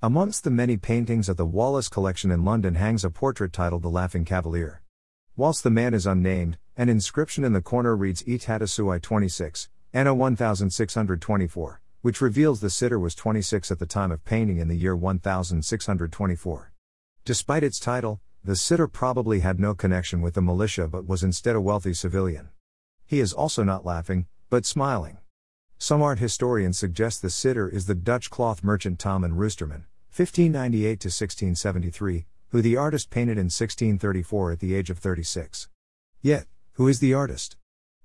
Amongst the many paintings at the Wallace Collection in London hangs a portrait titled The Laughing Cavalier. Whilst the man is unnamed, an inscription in the corner reads E Tatasui 26, Anno 1624, which reveals the sitter was 26 at the time of painting in the year 1624. Despite its title, the sitter probably had no connection with the militia but was instead a wealthy civilian. He is also not laughing, but smiling. Some art historians suggest the sitter is the Dutch cloth merchant Thoman Roosterman, 1598 1673, who the artist painted in 1634 at the age of 36. Yet, who is the artist?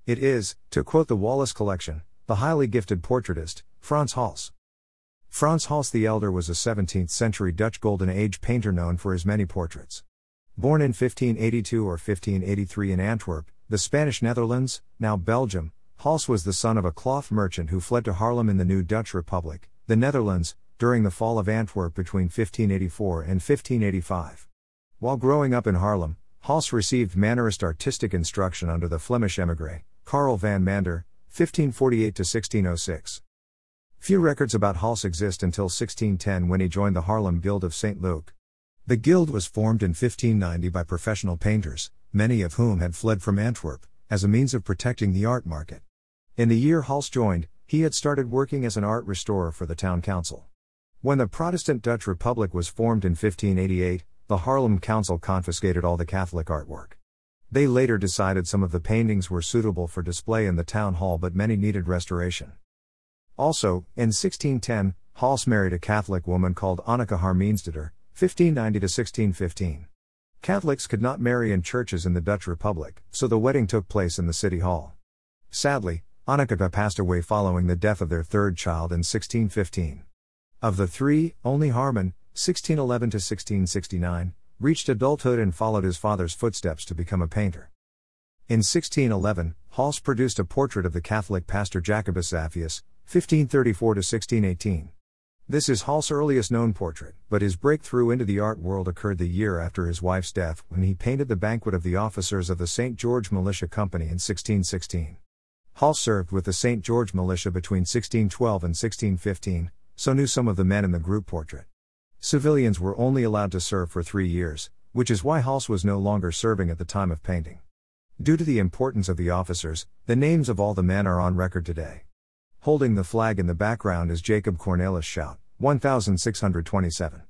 It is, to quote the Wallace collection, the highly gifted portraitist, Frans Hals. Frans Hals the Elder was a 17th century Dutch Golden Age painter known for his many portraits. Born in 1582 or 1583 in Antwerp, the Spanish Netherlands, now Belgium, Hals was the son of a cloth merchant who fled to Haarlem in the new Dutch Republic, the Netherlands, during the fall of Antwerp between 1584 and 1585. While growing up in Haarlem, Hals received Mannerist artistic instruction under the Flemish emigre, Karel van Mander, 1548 1606. Few records about Hals exist until 1610 when he joined the Haarlem Guild of St. Luke. The guild was formed in 1590 by professional painters, many of whom had fled from Antwerp, as a means of protecting the art market. In the year Hals joined, he had started working as an art restorer for the town council. When the Protestant Dutch Republic was formed in 1588, the Haarlem Council confiscated all the Catholic artwork. They later decided some of the paintings were suitable for display in the town hall but many needed restoration. Also, in 1610, Hals married a Catholic woman called Annika Harmeensteder, 1590 1615. Catholics could not marry in churches in the Dutch Republic, so the wedding took place in the city hall. Sadly, Annika passed away following the death of their third child in 1615. Of the three, only Harmen, 1611 1669, reached adulthood and followed his father's footsteps to become a painter. In 1611, Hals produced a portrait of the Catholic pastor Jacobus Zaffius, 1534 1618. This is Hals' earliest known portrait, but his breakthrough into the art world occurred the year after his wife's death when he painted the banquet of the officers of the St. George Militia Company in 1616. Hals served with the St. George Militia between 1612 and 1615, so knew some of the men in the group portrait. Civilians were only allowed to serve for three years, which is why Hals was no longer serving at the time of painting. Due to the importance of the officers, the names of all the men are on record today. Holding the flag in the background is Jacob Cornelis Schout, 1627.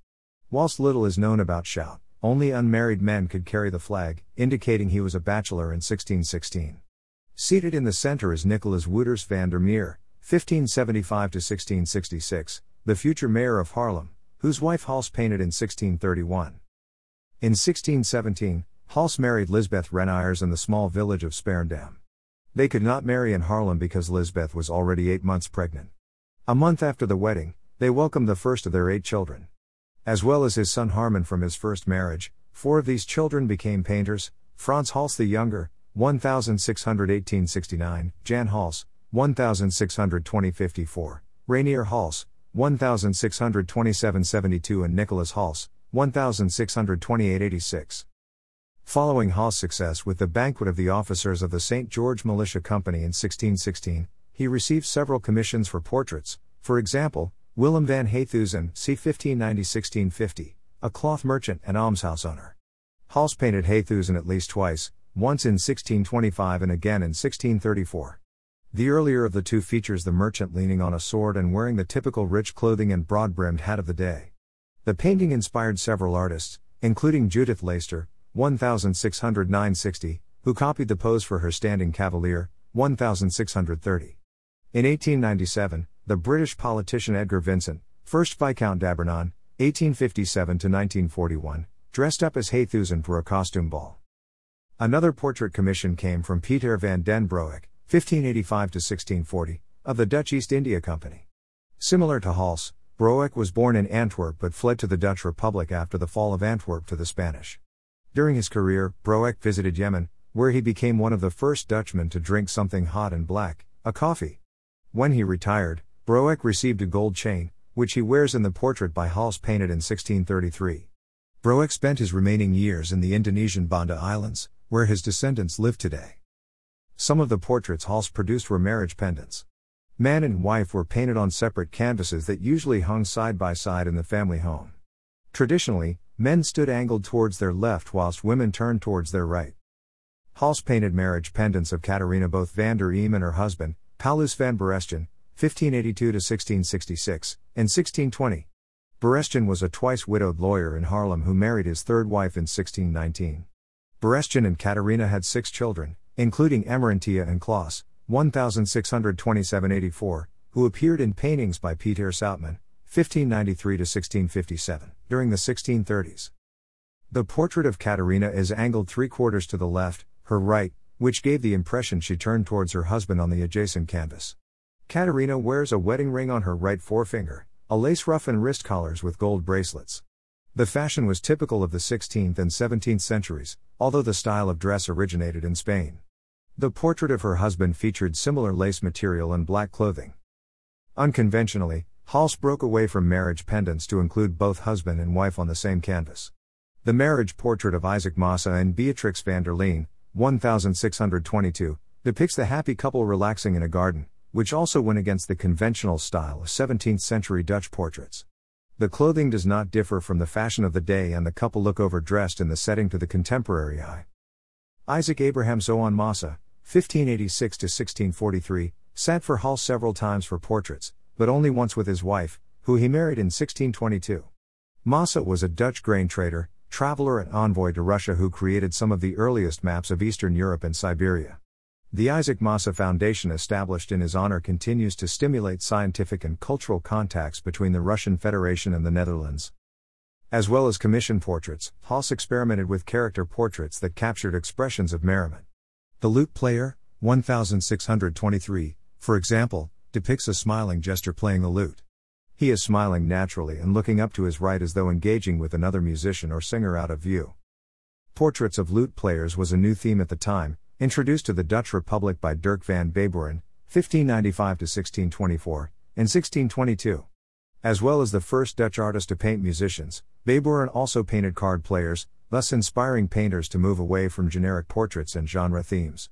Whilst little is known about Schout, only unmarried men could carry the flag, indicating he was a bachelor in 1616. Seated in the center is Nicholas Wouters van der Meer, 1575 1666, the future mayor of Haarlem, whose wife Hals painted in 1631. In 1617, Hals married Lisbeth Reniers in the small village of Spaarndam. They could not marry in Haarlem because Lisbeth was already eight months pregnant. A month after the wedding, they welcomed the first of their eight children. As well as his son Harmen from his first marriage, four of these children became painters Frans Hals the Younger, 1618 69, Jan Hals, 1620 54, Rainier Hals, 1627-72 and Nicholas Hals, 1628-86. Following Hals' success with the banquet of the officers of the St. George Militia Company in 1616, he received several commissions for portraits, for example, Willem van Heythuysen, c. 1590-1650, a cloth merchant and almshouse owner. Hals painted Heythuysen at least twice, once in 1625 and again in 1634. The earlier of the two features the merchant leaning on a sword and wearing the typical rich clothing and broad brimmed hat of the day. The painting inspired several artists, including Judith Leyster, 1609 60, who copied the pose for her standing cavalier, 1630. In 1897, the British politician Edgar Vincent, 1st Viscount d'Abernon, 1857 1941, dressed up as Heythuysen for a costume ball. Another portrait commission came from Pieter van den Broek, 1585 to 1640, of the Dutch East India Company. Similar to Hals, Broek was born in Antwerp but fled to the Dutch Republic after the fall of Antwerp to the Spanish. During his career, Broek visited Yemen, where he became one of the first Dutchmen to drink something hot and black, a coffee. When he retired, Broek received a gold chain, which he wears in the portrait by Hals painted in 1633. Broek spent his remaining years in the Indonesian Banda Islands, where his descendants live today. Some of the portraits Hals produced were marriage pendants. Man and wife were painted on separate canvases that usually hung side by side in the family home. Traditionally, men stood angled towards their left whilst women turned towards their right. Hals painted marriage pendants of Catharina both van der Eem and her husband, Paulus van Berestyn, 1582 1666, and 1620. Berestyn was a twice widowed lawyer in Haarlem who married his third wife in 1619. Berestyn and Katerina had six children, including Emerentia and Klaus, 1627-84, who appeared in paintings by Peter Soutman, 1593-1657, during the 1630s. The portrait of Katerina is angled three quarters to the left, her right, which gave the impression she turned towards her husband on the adjacent canvas. Katerina wears a wedding ring on her right forefinger, a lace ruff and wrist collars with gold bracelets. The fashion was typical of the 16th and 17th centuries, although the style of dress originated in Spain. The portrait of her husband featured similar lace material and black clothing. Unconventionally, Hals broke away from marriage pendants to include both husband and wife on the same canvas. The marriage portrait of Isaac Massa and Beatrix van der Leen, 1622, depicts the happy couple relaxing in a garden, which also went against the conventional style of 17th century Dutch portraits. The clothing does not differ from the fashion of the day, and the couple look overdressed in the setting to the contemporary eye. Isaac Abraham Zoon Massa, 1586 1643, sat for Hals several times for portraits, but only once with his wife, who he married in 1622. Massa was a Dutch grain trader, traveler, and envoy to Russia who created some of the earliest maps of Eastern Europe and Siberia. The Isaac Massa Foundation, established in his honor, continues to stimulate scientific and cultural contacts between the Russian Federation and the Netherlands. As well as commission portraits, Hals experimented with character portraits that captured expressions of merriment. The lute player, 1623, for example, depicts a smiling jester playing the lute. He is smiling naturally and looking up to his right as though engaging with another musician or singer out of view. Portraits of lute players was a new theme at the time, introduced to the Dutch Republic by Dirk van Baburen, 1595 1624, and 1622. As well as the first Dutch artist to paint musicians, Baburen also painted card players, thus inspiring painters to move away from generic portraits and genre themes.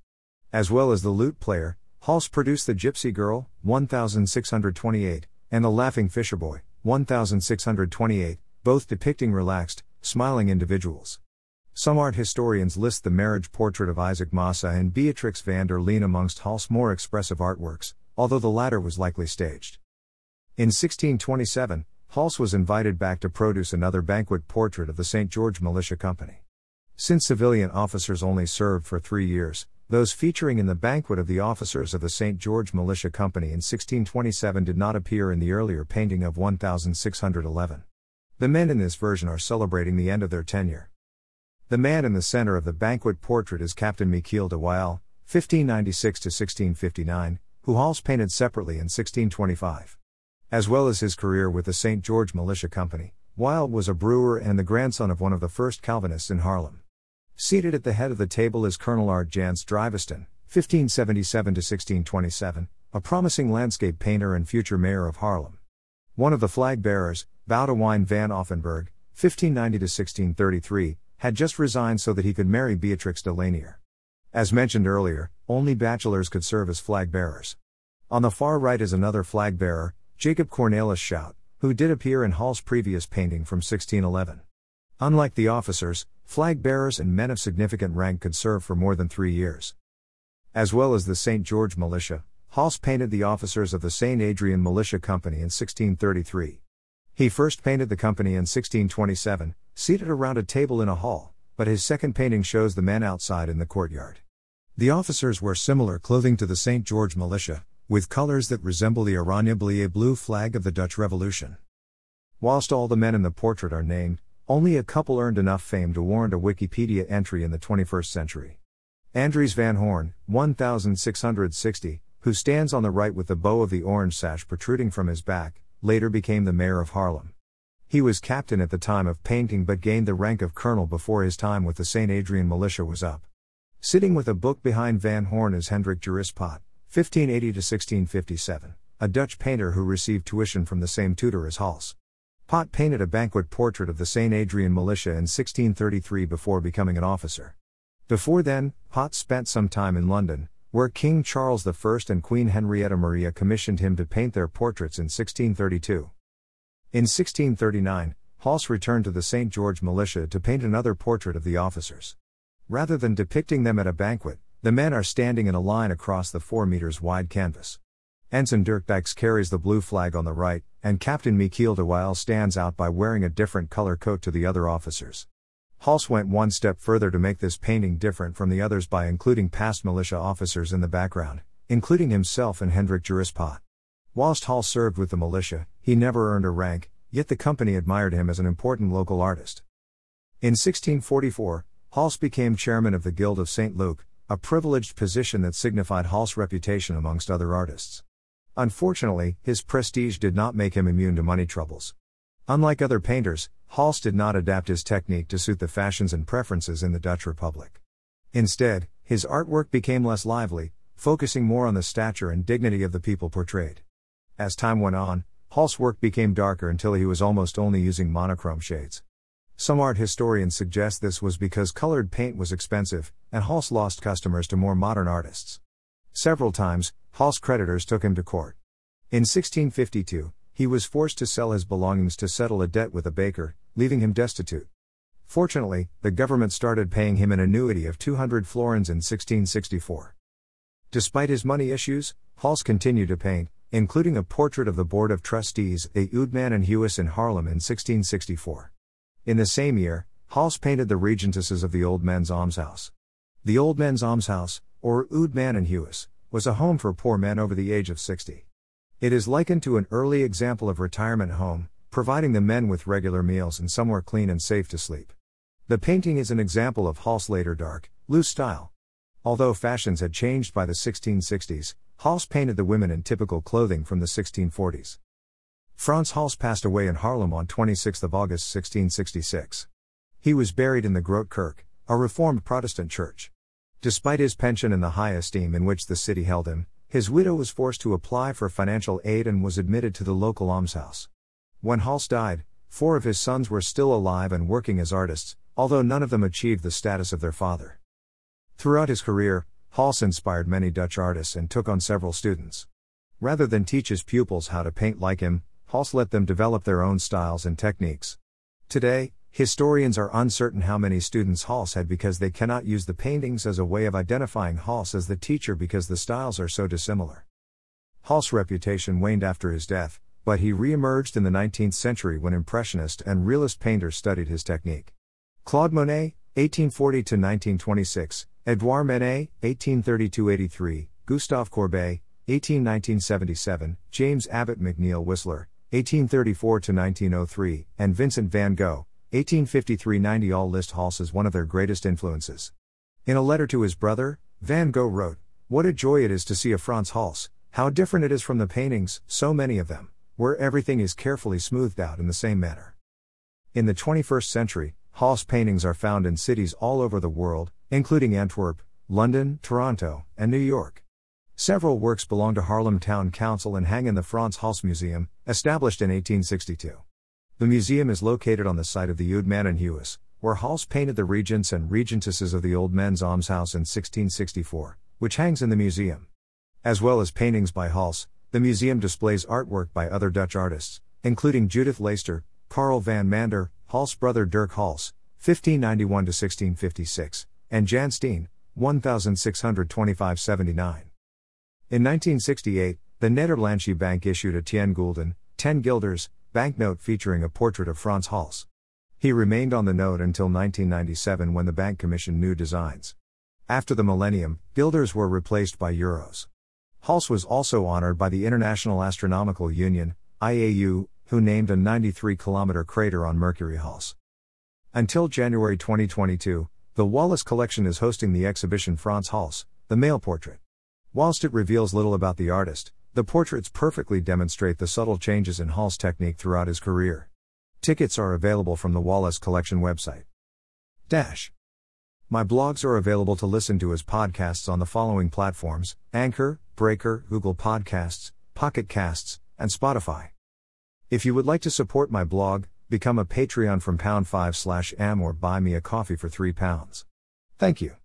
As well as the lute player, Hals produced The Gypsy Girl, 1628, and The Laughing Fisherboy, 1628, both depicting relaxed, smiling individuals. Some art historians list the marriage portrait of Isaac Massa and Beatrix van der Leen amongst Hals' more expressive artworks, although the latter was likely staged. In 1627, Hals was invited back to produce another banquet portrait of the St. George Militia Company. Since civilian officers only served for three years, those featuring in the banquet of the officers of the St. George Militia Company in 1627 did not appear in the earlier painting of 1611. The men in this version are celebrating the end of their tenure. The man in the center of the banquet portrait is Captain Michiel de Wael, 1596 1659, who Hals painted separately in 1625. As well as his career with the St. George Militia Company, Wael was a brewer and the grandson of one of the first Calvinists in Haarlem. Seated at the head of the table is Colonel Art Jans Driveston, 1577 1627, a promising landscape painter and future mayor of Haarlem. One of the flag bearers, Boudewijn van Offenburg, 1590 1633, had just resigned so that he could marry Beatrix de Lanier. As mentioned earlier, only bachelors could serve as flag bearers. On the far right is another flag bearer, Jacob Cornelis Schout, who did appear in Hals' previous painting from 1611. Unlike the officers, flag bearers and men of significant rank could serve for more than three years. As well as the St. George Militia, Hals painted the officers of the St. Adrian Militia Company in 1633. He first painted the company in 1627, seated around a table in a hall, but his second painting shows the men outside in the courtyard. The officers wear similar clothing to the St. George Militia, with colors that resemble the Oranje Bleu blue flag of the Dutch Revolution. Whilst all the men in the portrait are named, only a couple earned enough fame to warrant a Wikipedia entry in the 21st century. Andries van Hoorn, 1660, who stands on the right with the bow of the orange sash protruding from his back, later became the mayor of Haarlem. He was captain at the time of painting but gained the rank of colonel before his time with the St. Adrian militia was up. Sitting with a book behind Van Hoorn is Hendrik Joris Pot, 1580 to 1657, a Dutch painter who received tuition from the same tutor as Hals. Pot painted a banquet portrait of the St. Adrian militia in 1633 before becoming an officer. Before then, Pot spent some time in London, where King Charles I and Queen Henrietta Maria commissioned him to paint their portraits in 1632. In 1639, Hals returned to the St. George Militia to paint another portrait of the officers. Rather than depicting them at a banquet, the men are standing in a line across the 4 meters wide canvas. Ensign Dirk Dykes carries the blue flag on the right, and Captain Michiel de Wael stands out by wearing a different color coat to the other officers. Hals went one step further to make this painting different from the others by including past militia officers in the background, including himself and Hendrik Joris Pot. Whilst Hals served with the militia, he never earned a rank, yet the company admired him as an important local artist. In 1644, Hals became chairman of the Guild of St. Luke, a privileged position that signified Hals's reputation amongst other artists. Unfortunately, his prestige did not make him immune to money troubles. Unlike other painters, Hals did not adapt his technique to suit the fashions and preferences in the Dutch Republic. Instead, his artwork became less lively, focusing more on the stature and dignity of the people portrayed. As time went on, Hals' work became darker until he was almost only using monochrome shades. Some art historians suggest this was because colored paint was expensive, and Hals lost customers to more modern artists. Several times, Hals' creditors took him to court. In 1652, he was forced to sell his belongings to settle a debt with a baker, leaving him destitute. Fortunately, the government started paying him an annuity of 200 florins in 1664. Despite his money issues, Hals continued to paint, including a portrait of the Board of Trustees, a Oudemannenhuis in Haarlem in 1664. In the same year, Hals painted the Regentesses of the Old Men's Almshouse. The Old Men's Almshouse, or Oudemannenhuis, was a home for poor men over the age of 60. It is likened to an early example of retirement home, providing the men with regular meals and somewhere clean and safe to sleep. The painting is an example of Hals's later dark, loose style. Although fashions had changed by the 1660s, Hals painted the women in typical clothing from the 1640s. Frans Hals passed away in Haarlem on 26 August 1666. He was buried in the Grote Kerk, a Reformed Protestant church. Despite his pension and the high esteem in which the city held him, his widow was forced to apply for financial aid and was admitted to the local almshouse. When Hals died, four of his sons were still alive and working as artists, although none of them achieved the status of their father. Throughout his career, Hals inspired many Dutch artists and took on several students. Rather than teach his pupils how to paint like him, Hals let them develop their own styles and techniques. Today, historians are uncertain how many students Hals had because they cannot use the paintings as a way of identifying Hals as the teacher because the styles are so dissimilar. Hals's reputation waned after his death, but he re-emerged in the 19th century when Impressionist and Realist painters studied his technique. Claude Monet, 1840 1926, Edouard Manet, 1832-83, Gustave Courbet, 1819-77, James Abbott McNeill Whistler, 1834-1903, and Vincent van Gogh, 1853-90 all list Hals as one of their greatest influences. In a letter to his brother, Van Gogh wrote, What a joy it is to see a Frans Hals, how different it is from the paintings, so many of them, where everything is carefully smoothed out in the same manner. In the 21st century, Hals paintings are found in cities all over the world, including Antwerp, London, Toronto, and New York. Several works belong to Haarlem Town Council and hang in the Frans Hals Museum, established in 1862. The museum is located on the site of the Oudemannenhuis, where Hals painted the regents and regentesses of the Old Men's Almshouse in 1664, which hangs in the museum. As well as paintings by Hals, the museum displays artwork by other Dutch artists, including Judith Leyster, Karel van Mander, Hals' brother Dirk Hals, 1591 1656, and Jan Steen, 1625 79. In 1968, the Nederlandsche Bank issued a 10 gulden, 10 guilders, banknote featuring a portrait of Frans Hals. He remained on the note until 1997 when the bank commissioned new designs. After the millennium, guilders were replaced by euros. Hals was also honored by the International Astronomical Union, IAU, who named a 93 kilometer crater on Mercury Hals. Until January 2022, the Wallace Collection is hosting the exhibition Frans Hals, the male portrait. Whilst it reveals little about the artist, the portraits perfectly demonstrate the subtle changes in Hals' technique throughout his career. Tickets are available from the Wallace Collection website. Dash. My blogs are available to listen to as podcasts on the following platforms Anchor, Breaker, Google Podcasts, Pocket Casts, and Spotify. If you would like to support my blog, Become a Patreon from pound 5 slash am or buy me a coffee for 3 pounds. Thank you.